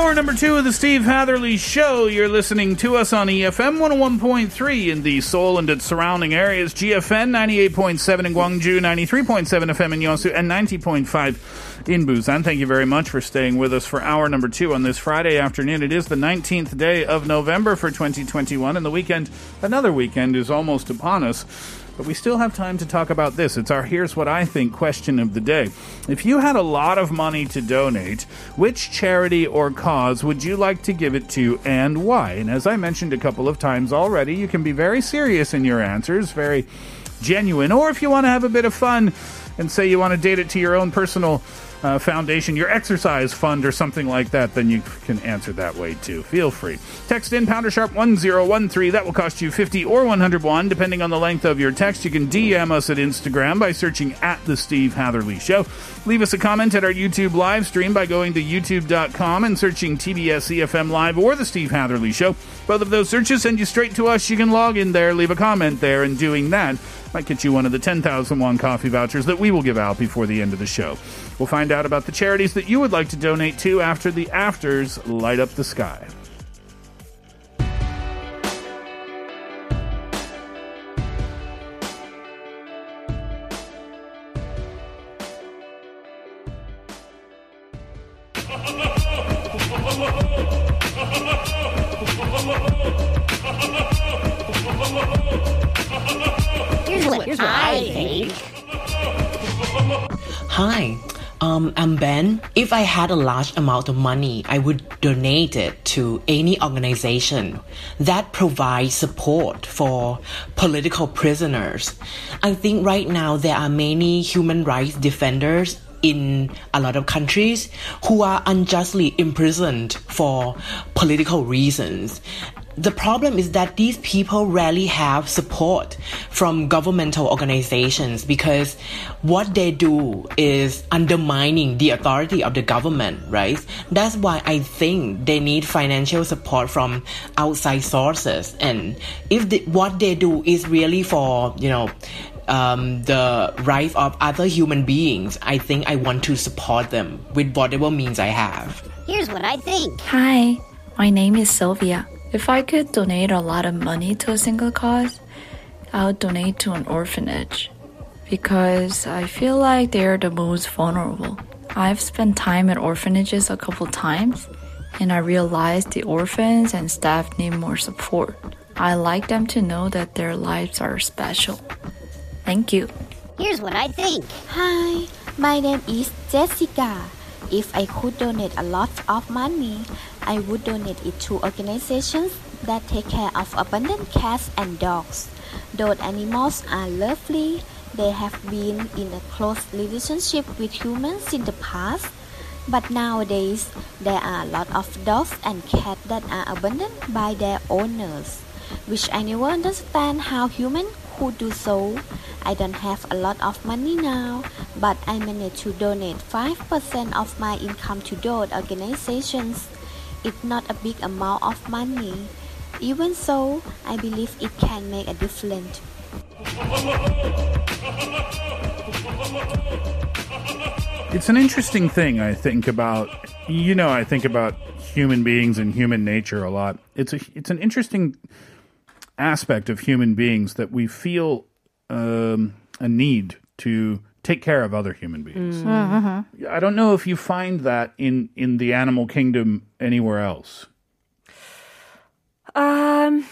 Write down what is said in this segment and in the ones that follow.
Hour number two of the Steve Hatherly Show. You're listening to us on EFM 101.3 in the Seoul and its surrounding areas, GFN 98.7 in Gwangju, 93.7 FM in Yeosu, and 90.5 in Busan. Thank you very much for staying with us for hour number two on this Friday afternoon. It is the 19th day of November for 2021, and the weekend, another weekend, is almost upon us. But we still have time to talk about this. It's our Here's What I Think question of the day. If you had a lot of money to donate, which charity or cause would you like to give it to and why? And as I mentioned a couple of times already, you can be very serious in your answers, very genuine. Or if you want to have a bit of fun and say you want to date it to your own personal uh, foundation, your exercise fund, or something like that, then you can answer that way too. Feel free. Text in pounder sharp 1013. That will cost you 50 or 101, depending on the length of your text. You can DM us at Instagram by searching at The Steve Hatherly Show. Leave us a comment at our YouTube live stream by going to youtube.com and searching TBS EFM Live or The Steve Hatherly Show. Both of those searches send you straight to us. You can log in there, leave a comment there, and doing that might get you one of the 10,000 won coffee vouchers that we will give out before the end of the show. We'll find out about the charities that you would like to donate to after the afters light up the sky. Hi, um, I'm Ben. If I had a large amount of money, I would donate it to any organization that provides support for political prisoners. I think right now there are many human rights defenders in a lot of countries who are unjustly imprisoned for political reasons. The problem is that these people rarely have support from governmental organizations because what they do is undermining the authority of the government, right? That's why I think they need financial support from outside sources. And if the, what they do is really for, you know, um, the rights of other human beings, I think I want to support them with whatever means I have. Here's what I think. Hi, my name is Sylvia. If I could donate a lot of money to a single cause, I would donate to an orphanage because I feel like they're the most vulnerable. I've spent time at orphanages a couple times and I realized the orphans and staff need more support. I like them to know that their lives are special. Thank you. Here's what I think. Hi, my name is Jessica. If I could donate a lot of money, I would donate it to organizations that take care of abandoned cats and dogs. Those animals are lovely. They have been in a close relationship with humans in the past. But nowadays, there are a lot of dogs and cats that are abandoned by their owners, which never understand how humans could do so. I don't have a lot of money now, but I managed to donate 5% of my income to those organizations. It's not a big amount of money. Even so, I believe it can make a difference. It's an interesting thing, I think, about, you know, I think about human beings and human nature a lot. It's, a, it's an interesting aspect of human beings that we feel um, a need to take care of other human beings. I don't know if you find that in, in the animal kingdom anywhere else. Um,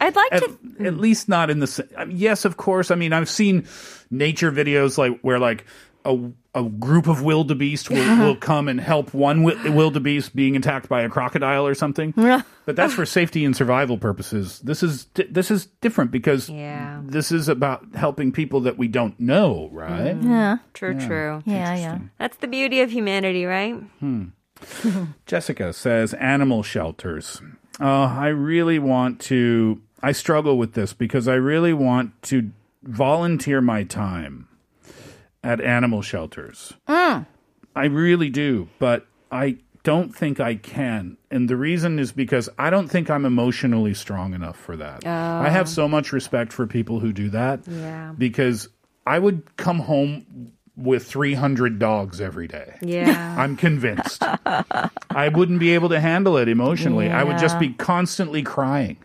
I'd like at, to. at least not in the sa- I mean, yes of course i mean i've seen nature videos like where like a, a group of wildebeest will, will come and help one wildebeest being attacked by a crocodile or something but that's for safety and survival purposes this is this is different because Yeah. this is about helping people that we don't know right Yeah. True, Yeah. true. Yeah, yeah. That's the beauty of humanity, right? Hmm. Jessica says animal shelters. Uh, I really want to. I struggle with this because I really want to volunteer my time at animal shelters. Mm. I really do, but I don't think I can. And the reason is because I don't think I'm emotionally strong enough for that. I have so much respect for people who do that Yeah. because I would come home with 300 dogs every day. Yeah. I'm convinced. I wouldn't be able to handle it emotionally. I would just be constantly crying.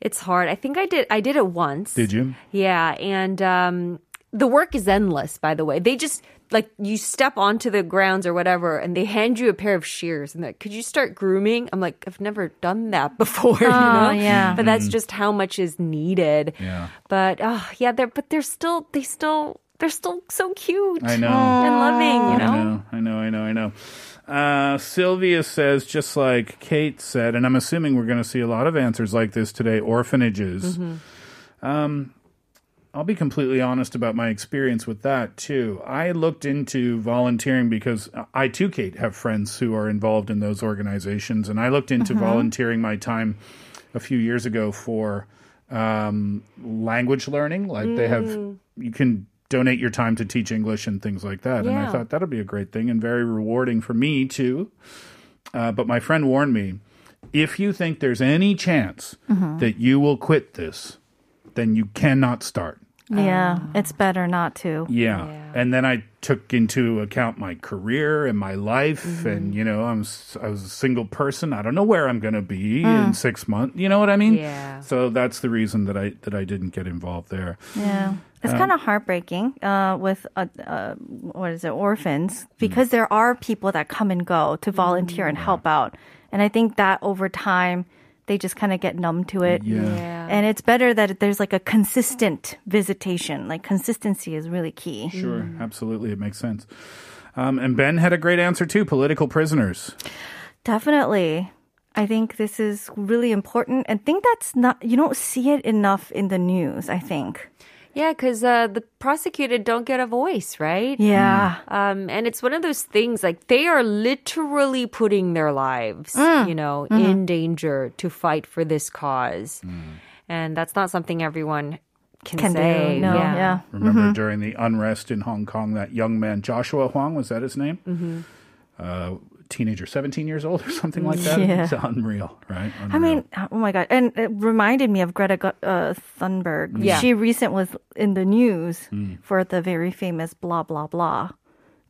It's hard. I think I did. I did it once. Did you? Yeah, and um, the work is endless. By the way, they just like you step onto the grounds or whatever, and they hand you a pair of shears and like, could you start grooming? I'm like, I've never done that before. you Oh, know? yeah. But that's Mm-hmm. Mhm. just how much is needed. Yeah. But oh yeah, they're but they're still they still they're still so cute. I know. and loving. You know. I know, I know, I know. Uh, Sylvia says, just like Kate said, and I'm assuming we're going to see a lot of answers like this today orphanages. Mhm. Um, I'll be completely honest about my experience with that too. I looked into volunteering because I too, Kate, have friends who are involved in those organizations, and I looked into Mhm. volunteering my time a few years ago for um, language learning. Like they have, Mm. you can donate your time to teach English and things like that. And I thought that'll be a great thing and very rewarding for me too. Uh, but my friend warned me if you think there's any chance Mhm. that you will quit this, then you cannot start. Yeah, it's better not to. Yeah. And then I took into account my career and my life and you know, I'm I was a single person. I don't know where I'm going to be in Mm. 6 months. You know what I mean? Yeah. So that's the reason that I that I didn't get involved there. Yeah. It's Um, kind of heartbreaking uh, with uh, uh, what is it, orphans, Mm. because there are people that come and go to volunteer and help out, and I think that over time they just kind of get numb to it. Yeah. Yeah. And it's better that there's like a consistent visitation. Like consistency is really key. Sure, absolutely it makes sense. Um, and Ben had a great answer too, political prisoners. Definitely. I think this is really important. And think that's not you don't see it enough in the news, I think. Yeah, because uh, the prosecuted don't get a voice, right? Yeah. Um, and it's one of those things like they are literally putting their lives, Mm. you know, Mhm. in danger to fight for this cause. And that's not something everyone can, Can do. say. No, yeah. yeah. Remember Mhm. during the unrest in Hong Kong, that young man, Joshua Wong, was that his name? Mm-hmm. Mhm. Uh, teenager, 17 years old or something like that. Yeah. It's unreal, right? I mean, oh my god! And it reminded me of Greta uh, Thunberg. Yeah. She recent was in the news Mm. for the very famous blah blah blah.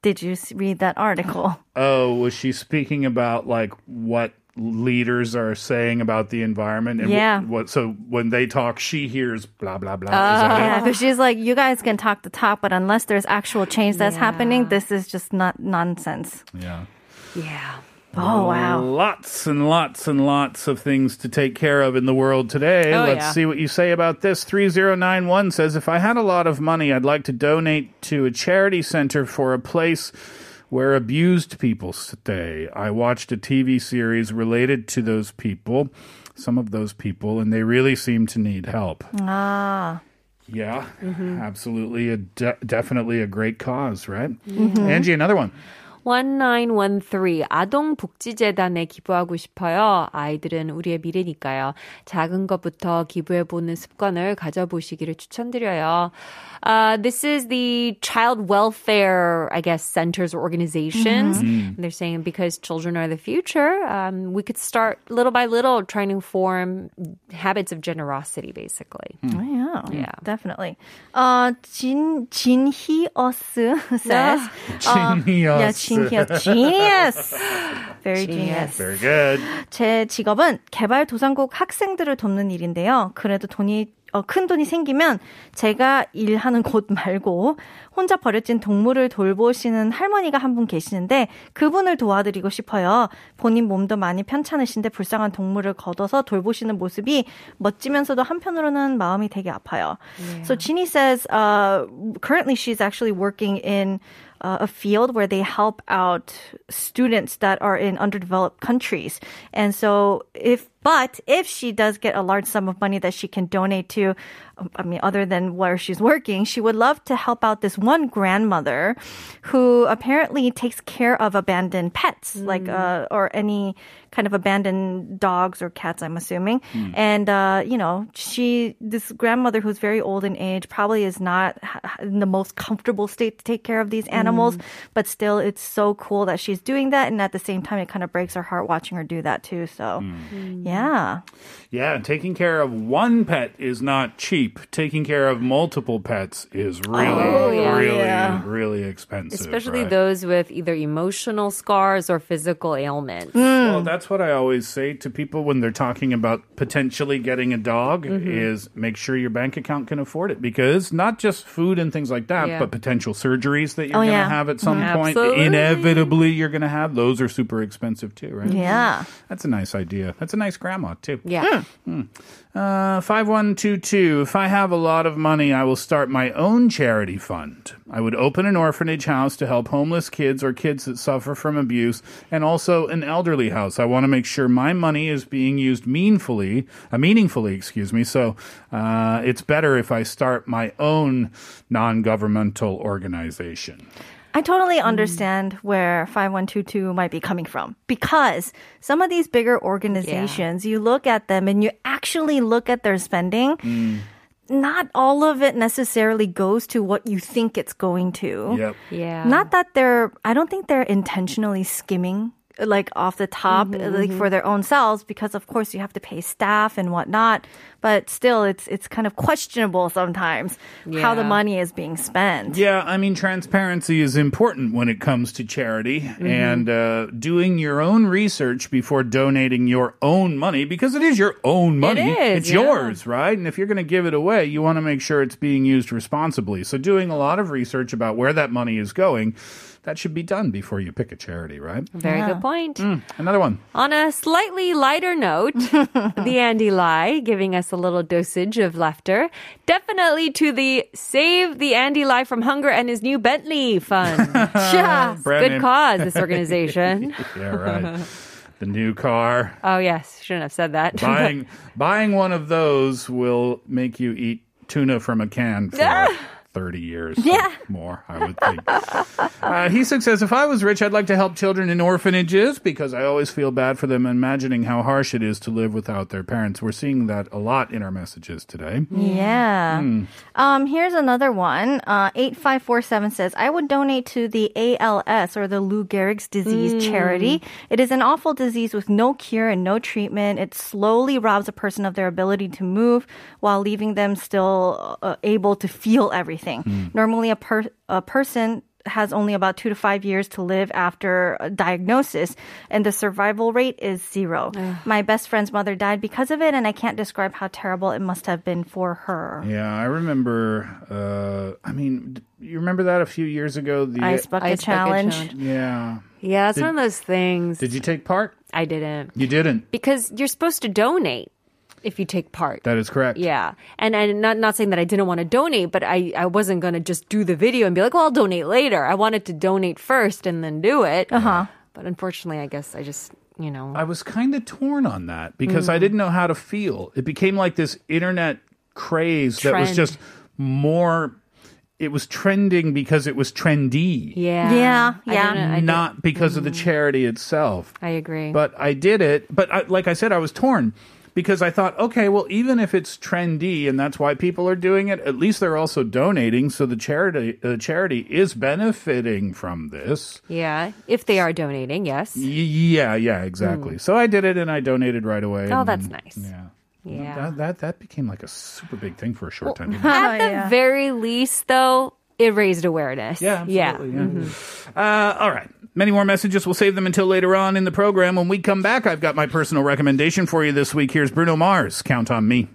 Did you read that article? Oh, was she speaking about like what leaders are saying about the environment? And Yeah. what, so when they talk, she hears blah blah blah. Uh, yeah, because she's like, you guys can talk the talk, but unless there's actual change that's happening, this is just not nonsense. Yeah. Yeah. Oh wow! Lots and lots and lots of things to take care of in the world today. Oh, Let's yeah. see what you say about this. 3091 says If I had a lot of money, I'd like to donate to a charity center for a place where abused people stay. I watched a TV series related to those people, some of those people, and they really seem to need help. Ah. Yeah, absolutely. A de- definitely a great cause, right? Mhm. Angie, another one. 1913 아동복지재단에 기부하고 싶어요. 아이들은 우리의 미래니까요. 작은 것부터 기부해보는 습관을 가져보시기를 추천드려요. Uh, this is the child welfare, I guess, centers or organizations. Mhm. And they're saying because children are the future, um, we could start little by little trying to form habits of generosity, basically. Oh, yeah, Yeah. definitely. Uh, Jin Jinhyus says, uh, Jinhyus. yeah, Jinhyus, genius, very genius. Very good. 제 직업은 개발도상국 학생들을 돕는 일인데요. 그래도 돈이 어, 큰 돈이 생기면 제가 일하는 곳 말고 혼자 버려진 동물을 돌보시는 할머니가 한 분 계시는데 그분을 도와드리고 싶어요. 본인 몸도 많이 편찮으신데 불쌍한 동물을 걷어서 돌보시는 모습이 멋지면서도 한편으로는 마음이 되게 아파요. So Chini says uh, currently she's actually working in uh, a field where they help out students that are in underdeveloped countries. And so if but if she does get a large sum of money that she can donate to um, I mean other than where she's working, she would love to help out this one grandmother who apparently takes care of abandoned pets like uh, or any kind of abandoned dogs or cats I'm assuming. And uh, you know, she this grandmother who's very old in age probably is not ha- ha- in the most comfortable state to take care of these animals, but still it's so cool that she's doing that and at the same time it kind of breaks her heart watching her do that too. So, yeah. Yeah, Yeah, taking care of one pet is not cheap. Taking care of multiple pets is really, Oh, yeah. really, Yeah. really expensive. Especially right? those with either emotional scars or physical ailments. Well, that's what I always say to people when they're talking about potentially getting a dog Mhm. is make sure your bank account can afford it because not just food and things like that, Yeah. but potential surgeries that you're Oh, going to yeah. have at some point. Absolutely. Inevitably, you're going to have those are super expensive too, right? Yeah. That's a nice idea. That's a nice grandma too. Yeah. Hmm. Uh, 5122. If I have a lot of money, I will start my own charity fund. I would open an orphanage house to help homeless kids or kids that suffer from abuse, and also an elderly house. I want to make sure my money is being used meaningfully, uh, meaningfully, excuse me. So uh, it's better if I start my own non-governmental organization. I totally mm. understand where 5122 might be coming from because some of these bigger organizations, you look at them and you actually look at their spending. Mm. Not all of it necessarily goes to what you think it's going to. Yep. Yeah. Not that they're, I don't think they're intentionally skimming like off the top, Mhm, like mhm. for their own selves, because of course you have to pay staff and whatnot. But still, it's it's kind of questionable sometimes how the money is being spent. Yeah, I mean, transparency is important when it comes to charity and uh, doing your own research before donating your own money because it is your own money. is, it's yeah. yours, right? And if you're going to give it away, you want to make sure it's being used responsibly. So, doing a lot of research about where that money is going, that should be done before you pick a charity, right? Very good point. Mm, another one. On a slightly lighter note, the Andy Lie giving us a little dosage of laughter. Definitely to the Save the Andy Lie from Hunger and his new Bentley fund. yeah. Brand Good name. cause, this organization. yeah, right. the new car. oh, yes. Shouldn't have said that. Buying buying one of those will make you eat tuna from a can for. 30 years Yeah. more, I would think. Uh, he says, if I was rich, I'd like to help children in orphanages because I always feel bad for them imagining how harsh it is to live without their parents. We're seeing that a lot in our messages today. Yeah. Hmm. Um, here's another one. Uh, 8547 says, I would donate to the ALS or the Lou Gehrig's disease Mm. charity. It is an awful disease with no cure and no treatment. It slowly robs a person of their ability to move while leaving them still uh, able to feel everything. Normally, a, per- a person has only about two to five years to live after a diagnosis, and the survival rate is zero. My best friend's mother died because of it, and I can't describe how terrible it must have been for her. Yeah, I remember. Uh, I mean, you remember that a few years ago? The Ice bucket Ice bucket challenge. challenge. Yeah. Yeah, it's Did- one of those things. Did you take part? I didn't. You didn't. Because you're supposed to donate if you take part. That is correct. Yeah. And and not not saying that I didn't want to donate, but I, I wasn't gonna just do the video and be like, well, I'll donate later. I wanted to donate first and then do it. Uh-huh. But unfortunately I guess I just you know I was kind of torn on that because Mm. I didn't know how to feel. It became like this internet craze that was just more. It was trending because it was trendy. Yeah. Yeah, yeah. didn't- I not because of the Mm-hmm. charity itself. I agree. But I did it. But I, like I said, I was torn because I thought, okay, well, even if it's trendy and that's why people are doing it, at least they're also donating. So the charity, uh, charity is benefiting from this. yeah. If they are donating, yes. Y- yeah, yeah, exactly. So I did it and I donated right away. Oh, and that's then- nice. Yeah. Yeah. That, that that became like a super big thing for a short time. At the yeah. very least though, it raised awareness. Yeah, absolutely. Yeah. Mhm. Uh, all right. Many more messages. We'll save them until later on in the program. When we come back, I've got my personal recommendation for you this week. Here's Bruno Mars. Count on me.